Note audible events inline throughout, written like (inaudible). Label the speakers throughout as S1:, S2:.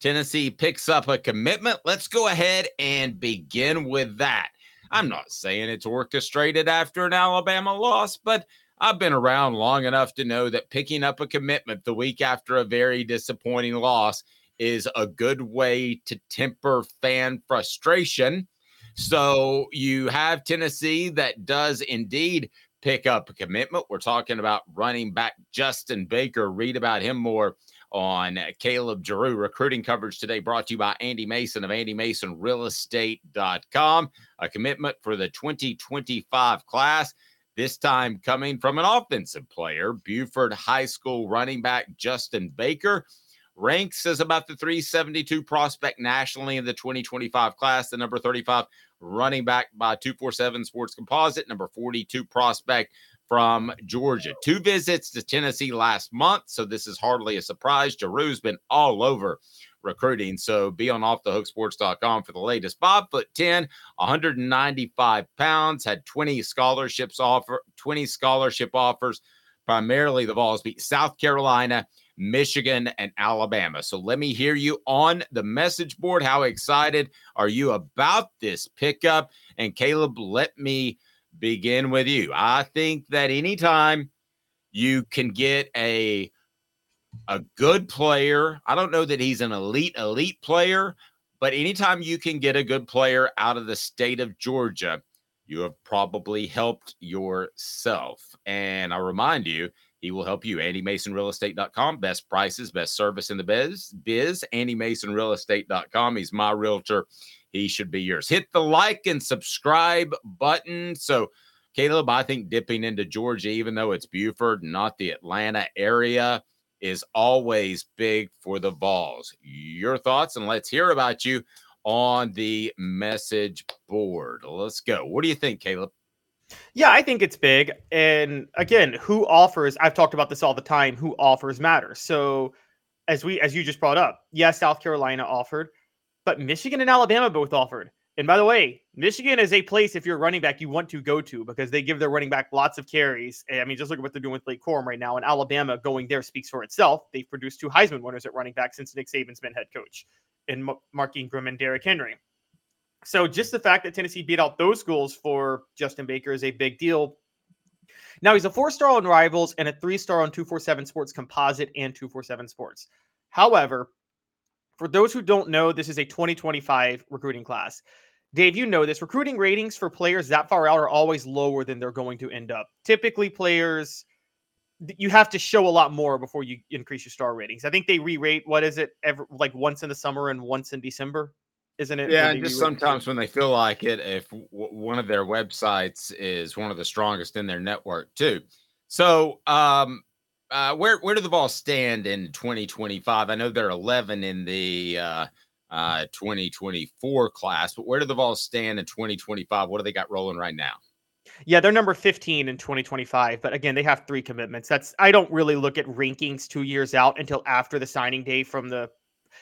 S1: Tennessee picks up a commitment. Let's go ahead and begin with that. I'm not saying it's orchestrated after an Alabama loss, but I've been around long enough to know that picking up a commitment the week after a very disappointing loss is a good way to temper fan frustration. So you have Tennessee that does indeed pick up a commitment. We're talking about running back Justin Baker. Read about him more on Caleb Giroux. Recruiting coverage today brought to you by Andy Mason of AndyMasonRealEstate.com. A commitment for the 2025 class. This time coming from an offensive player, Buford High School running back Justin Baker ranks as about the 372 prospect nationally in the 2025 class, the number 35 running back by 247 Sports Composite, number 42 prospect from Georgia. Two visits to Tennessee last month, so this is hardly a surprise. Giroux's been all over recruiting, so be on offthehooksports.com for the latest. Five foot 10, 195 pounds, had 20 scholarships offer, 20 scholarship offers. Primarily, the Vols beat South Carolina, Michigan, and Alabama. So let me hear you on the message board. How excited are you about this pickup? And Caleb, let me begin with you. I think that anytime you can get a a good player, I don't know that he's an elite elite player, but anytime you can get a good player out of the state of Georgia, you have probably helped yourself. And I remind you, he will help you. AndyMasonRealEstate.com. Best prices, best service in the biz. Biz. AndyMasonRealEstate.com. He's my realtor. He should be yours. Hit the like and subscribe button. So, Caleb, I think dipping into Georgia, even though it's Buford, not the Atlanta area, is always big for the Vols. Your thoughts, and let's hear about you on the message board. Let's go. What do you think, Caleb?
S2: Yeah, I think it's big. And again, who offers, I've talked about this all the time, who offers matters. So as we as you just brought up, yes, South Carolina offered, but Michigan and Alabama both offered. And by the way, Michigan is a place if you're a running back you want to go to because they give their running back lots of carries. I mean, just look at what they're doing with Blake Corum right now. And Alabama going there speaks for itself. They've produced two Heisman winners at running back since Nick Saban's been head coach, and Mark Ingram and Derrick Henry. So just the fact that Tennessee beat out those schools for Justin Baker is a big deal. Now he's a four-star on Rivals and a three-star on 247 Sports Composite and 247 Sports. However, for those who don't know, this is a 2025 recruiting class. Dave, you know this. Recruiting ratings for players that far out are always lower than they're going to end up. Typically, players you have to show a lot more before you increase your star ratings. I think they re-rate what is it ever like once in the summer and once in December, isn't it?
S1: Yeah, and just sometimes when they feel like it, if w- one of their websites is one of the strongest in their network too. So, um, uh, where where do the Vols stand in 2025? I know they're 11 in the uh, uh, 2024 class, but where do the Vols stand in 2025? What do they got rolling right now?
S2: Yeah, they're number 15 in 2025, but again, they have three commitments. That's I don't really look at rankings 2 years out until after the signing day from the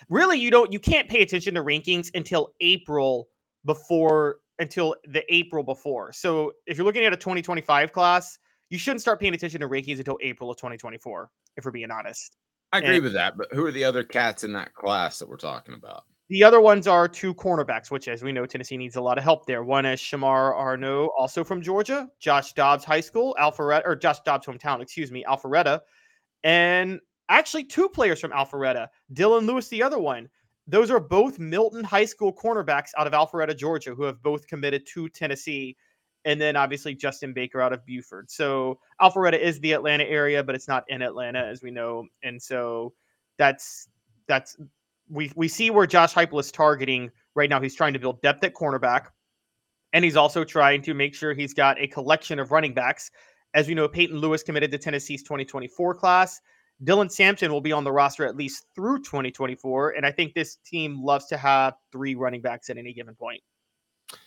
S2: really you don't you can't pay attention to rankings until April before until the April before. So if you're looking at a 2025 class, you shouldn't start paying attention to rankings until April of 2024, if we're being honest.
S1: I agree
S2: And-
S1: with that, but who are the other cats in that class that we're talking about?
S2: The other ones are two cornerbacks, which, as we know, Tennessee needs a lot of help there. One is Shamar Arno, also from Georgia, Josh Dobbs High School, Alpharetta, or Josh Dobbs hometown, excuse me, Alpharetta, and actually two players from Alpharetta, Dylan Lewis, the other one. Those are both Milton High School cornerbacks out of Alpharetta, Georgia, who have both committed to Tennessee. And then obviously Justin Baker out of Buford. So Alpharetta is the Atlanta area, but it's not in Atlanta, as we know. And so that's that's we we see where Josh Heupel is targeting right now. He's trying to build depth at cornerback, and he's also trying to make sure he's got a collection of running backs. As we know, Peyton Lewis committed to Tennessee's 2024 class. Dylan Sampson will be on the roster at least through 2024, and I think this team loves to have three running backs at any given point.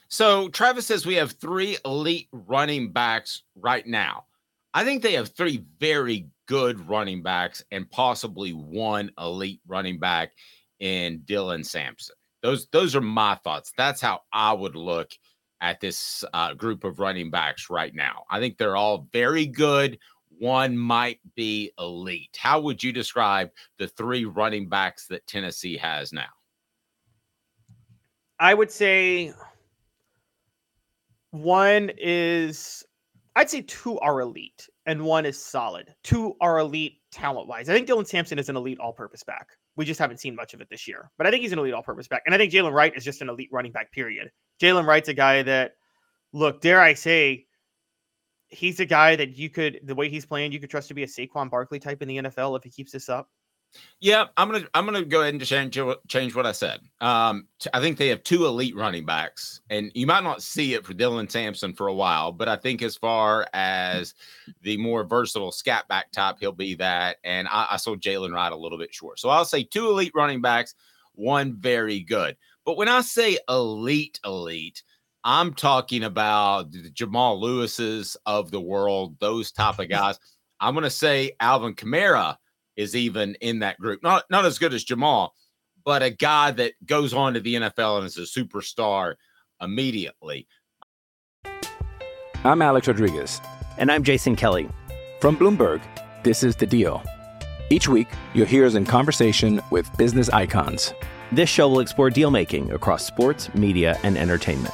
S1: So Travis says we have three elite running backs right now. I think they have three very good running backs and possibly one elite running back in Dylan Sampson. Those those are my thoughts. That's how I would look at this uh, group of running backs right now. I think they're all very good. One might be elite. How would you describe the three running backs that Tennessee has now?
S2: I would say one is I'd say two are elite and one is solid. Two are elite talent wise. I think Dylan Sampson is an elite all purpose back. We just haven't seen much of it this year, but I think he's an elite all purpose back. And I think Jaylen Wright is just an elite running back, period. Jaylen Wright's a guy that, look, dare I say, he's a guy that you could, the way he's playing, you could trust to be a Saquon Barkley type in the NFL if he keeps this up.
S1: Yeah, I'm gonna I'm gonna go ahead and change change what I said. Um, I think they have two elite running backs, and you might not see it for Dylan Sampson for a while, but I think as far as the more versatile scat back type, he'll be that. And I, I Jaylen Wright a little bit short, so I'll say two elite running backs, one very good. But when I say elite, elite, I'm talking about the Jamal Lewis's of the world, those type of guys. I'm gonna say Alvin Kamara is even in that group. Not not as good as Jamal, but a guy that goes on to the NFL and is a superstar immediately.
S3: I'm Alex Rodriguez.
S4: And I'm Jason Kelly.
S3: From Bloomberg, this is The Deal. Each week, you'll hear us in conversation with business icons.
S4: This show will explore deal making across sports, media, and entertainment.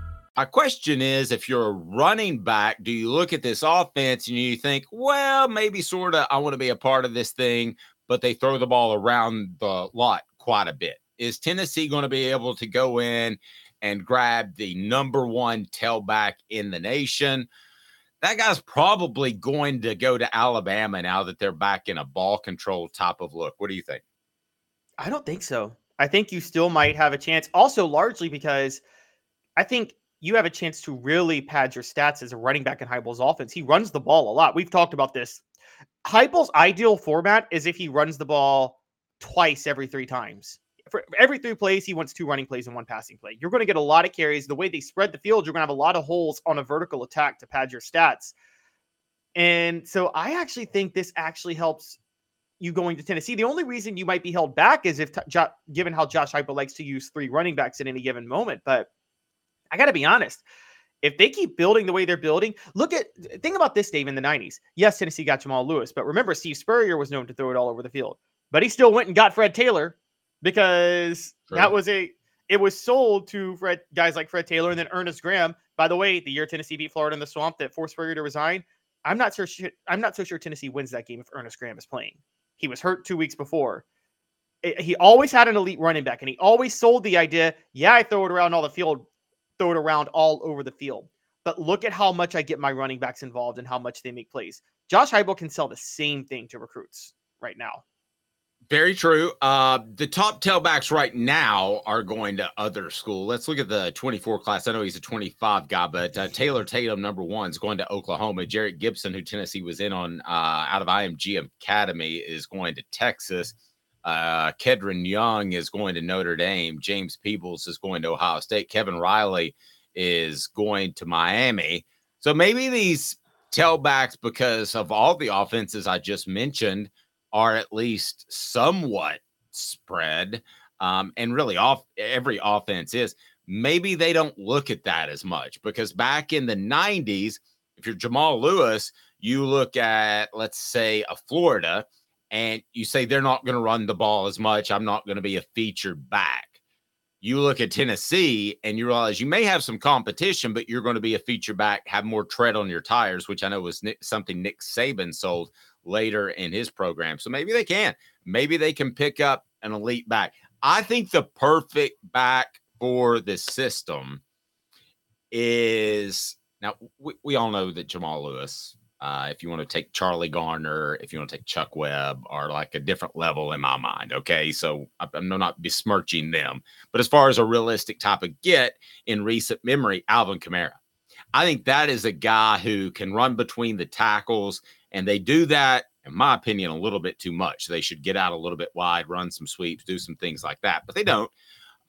S1: My question is if you're a running back, do you look at this offense and you think, well, maybe sort of, I want to be a part of this thing, but they throw the ball around the lot quite a bit? Is Tennessee going to be able to go in and grab the number one tailback in the nation? That guy's probably going to go to Alabama now that they're back in a ball control type of look. What do you think?
S2: I don't think so. I think you still might have a chance. Also, largely because I think you have a chance to really pad your stats as a running back in Heupel's offense. He runs the ball a lot. We've talked about this. Heupel's ideal format is if he runs the ball twice every three times. For every three plays, he wants two running plays and one passing play. You're going to get a lot of carries. The way they spread the field, you're going to have a lot of holes on a vertical attack to pad your stats. And so I actually think this actually helps you going to Tennessee. The only reason you might be held back is if, t- jo- given how Josh Heupel likes to use three running backs at any given moment. But I got to be honest, if they keep building the way they're building, look at think about this, Dave. In the '90s, yes, Tennessee got Jamal Lewis, but remember, Steve Spurrier was known to throw it all over the field, but he still went and got Fred Taylor because
S1: True.
S2: that was a it was sold to Fred guys like Fred Taylor and then Ernest Graham. By the way, the year Tennessee beat Florida in the swamp that forced Spurrier to resign, I'm not sure. I'm not so sure Tennessee wins that game if Ernest Graham is playing. He was hurt two weeks before. It- he always had an elite running back, and he always sold the idea, yeah, I throw it around all the field, throw it around all over the field. But look at how much I get my running backs involved and how much they make plays. Josh Heupel can sell the same thing to recruits right now.
S1: Very true. Uh, the top tailbacks right now are going to other school. Let's look at the 24 class. I know he's a 25 guy, but uh, Taylor Tatum, number one, is going to Oklahoma. Jerrick Gibson, who Tennessee was in on uh, out of IMG Academy, is going to Texas. Uh, Kedren Young is going to Notre Dame. James Peoples is going to Ohio State. Kevin Riley is going to Miami. So maybe these tailbacks, because of all the offenses I just mentioned, are at least somewhat spread. Um, and really, off every offense is. Maybe they don't look at that as much because back in the 90s, if you're Jamal Lewis, you look at, let's say, a Florida, and you say they're not going to run the ball as much. I'm not going to be a featured back. You look at Tennessee and you realize you may have some competition, but you're going to be a feature back, have more tread on your tires, which I know was Nick, something Nick Saban sold later in his program. So maybe they can. Maybe they can pick up an elite back. I think the perfect back for the system is now we, we all know that Jamal Lewis, uh, if you want to take Charlie Garner, if you want to take Chuck Webb, are like a different level in my mind. Okay. So I'm not besmirching them. But as far as a realistic type of get in recent memory, Alvin Kamara. I think that is a guy who can run between the tackles, and they do that, in my opinion, a little bit too much. They should get out a little bit wide, run some sweeps, do some things like that, but they don't.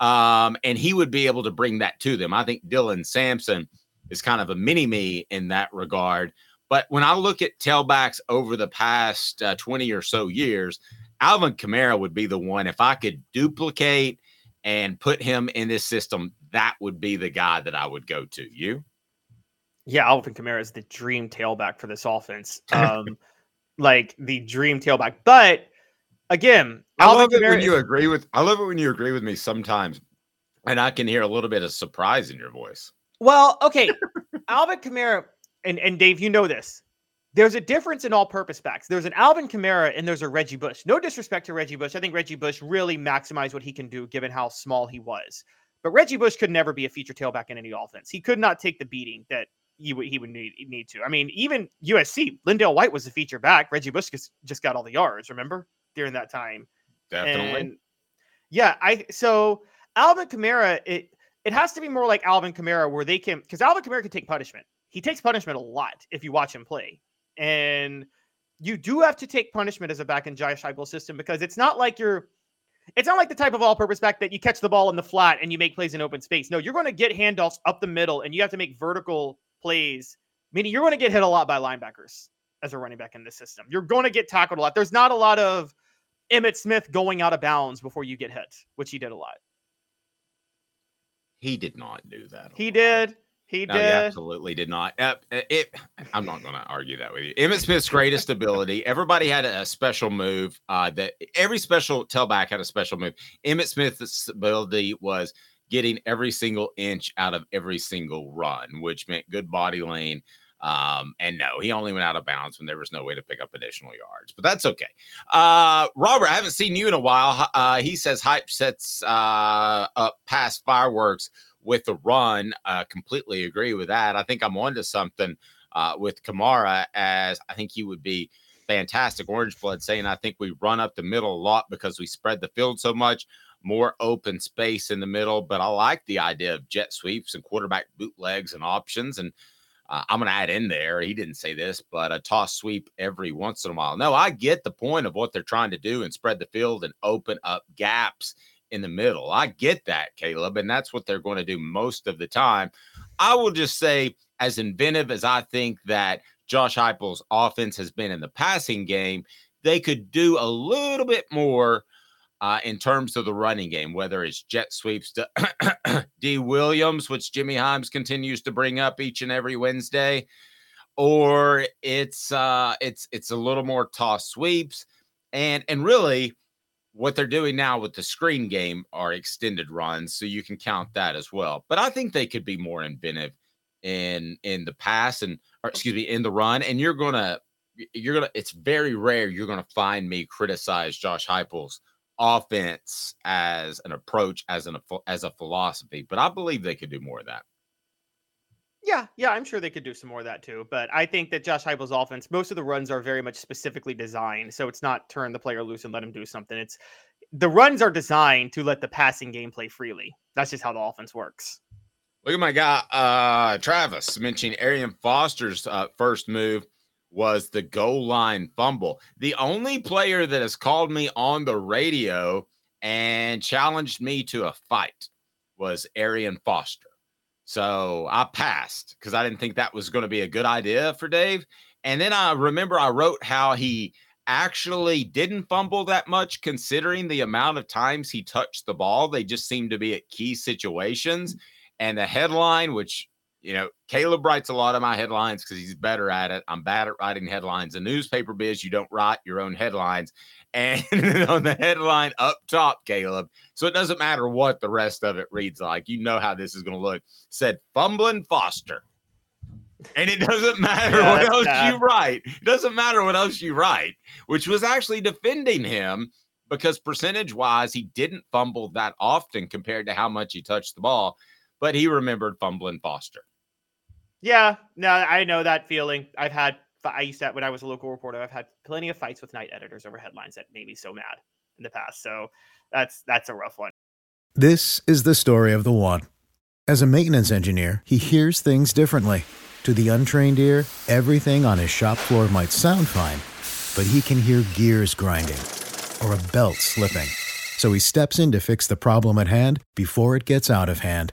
S1: Um, and he would be able to bring that to them. I think Dylan Sampson is kind of a mini me in that regard. But when I look at tailbacks over the past uh, 20 or so years, Alvin Kamara would be the one. If I could duplicate and put him in this system, that would be the guy that I would go to. You?
S2: Yeah, Alvin Kamara is the dream tailback for this offense. (laughs) Um, like the dream tailback. But again,
S1: I
S2: Alvin
S1: love it
S2: Kamara
S1: when
S2: is-
S1: you agree with. I love it when you agree with me sometimes, and I can hear a little bit of surprise in your voice.
S2: Well, okay. Alvin Kamara and, and Dave, you know this. There's a difference in all purpose backs. There's an Alvin Kamara and there's a Reggie Bush. No disrespect to Reggie Bush. I think Reggie Bush really maximized what he can do given how small he was. But Reggie Bush could never be a feature tailback in any offense. He could not take the beating that he would he would need, need to. I mean, even USC, LenDale White was the feature back. Reggie Bush just, just got all the yards, remember? During that time.
S1: Definitely.
S2: And yeah, I so Alvin Kamara, it it has to be more like Alvin Kamara where they can because Alvin Kamara can take punishment. He takes punishment a lot if you watch him play. And you do have to take punishment as a back in Josh Heupel system because it's not like you're it's not like the type of all-purpose back that you catch the ball in the flat and you make plays in open space. No, you're going to get handoffs up the middle and you have to make vertical plays, meaning you're going to get hit a lot by linebackers as a running back in this system. You're going to get tackled a lot. There's not a lot of Emmitt Smith going out of bounds before you get hit, which he did a lot.
S1: He did not do that.
S2: He did. He
S1: No, he
S2: did.
S1: absolutely did not. Uh, it, I'm not going to argue that with you. Emmitt Smith's greatest ability. Everybody had a, a special move. Uh, that every special tailback had a special move. Emmitt Smith's ability was getting every single inch out of every single run, which meant good body lane. Um, and no, he only went out of bounds when there was no way to pick up additional yards, but that's okay. Uh, Robert, I haven't seen you in a while. Uh, he says hype sets uh, up past fireworks with the run. Uh, completely agree with that. I think I'm onto something uh, with Kamara, as I think he would be fantastic. Orange Blood saying I think we run up the middle a lot because we spread the field so much, more open space in the middle. But I like the idea of jet sweeps and quarterback bootlegs and options. And uh, I'm going to add in there. He didn't say this, but a toss sweep every once in a while. No, I get the point of what they're trying to do and spread the field and open up gaps in the middle. I get that, Caleb, and that's what they're going to do most of the time. I will just say, as inventive as I think that Josh Heupel's offense has been in the passing game, they could do a little bit more uh, in terms of the running game, whether it's jet sweeps to (coughs) Dee Williams, which Jimmy Himes continues to bring up each and every Wednesday, or it's uh, it's it's a little more toss sweeps, and and really what they're doing now with the screen game are extended runs, so you can count that as well. But I think they could be more inventive in in the pass and excuse me in the run, and you're gonna you're gonna. It's very rare you're gonna find me criticize Josh Heupel's offense as an approach, as an as a philosophy. But I believe they could do more of that.
S2: Yeah, yeah, I'm sure they could do some more of that too. But I think that Josh Heupel's offense, most of the runs are very much specifically designed, so it's not turn the player loose and let him do something. It's the runs are designed to let the passing game play freely. That's just how the offense works.
S1: Look at my guy, uh, Travis, mentioning Arian Foster's uh, first move was the goal line fumble. The only player that has called me on the radio and challenged me to a fight was Arian Foster. So I passed because I didn't think that was going to be a good idea for Dave. And then I remember I wrote how he actually didn't fumble that much considering the amount of times he touched the ball. They just seemed to be at key situations. Mm. And the headline, which, you know, Caleb writes a lot of my headlines because he's better at it. I'm bad at writing headlines. In newspaper biz, you don't write your own headlines. And (laughs) on the headline up top, Caleb, so it doesn't matter what the rest of it reads like. You know how this is going to look. Said fumbling Foster. And it doesn't matter yeah, what else bad. you write. It doesn't matter what else you write, which was actually defending him because percentage wise, he didn't fumble that often compared to how much he touched the ball, but he remembered fumbling Foster.
S2: Yeah, no, I know that feeling. I've had I used to when I was a local reporter, I've had plenty of fights with night editors over headlines that made me so mad in the past. So that's that's a rough one.
S5: This is the story of the one. As a maintenance engineer, he hears things differently. To the untrained ear, everything on his shop floor might sound fine, but he can hear gears grinding or a belt slipping. So he steps in to fix the problem at hand before it gets out of hand.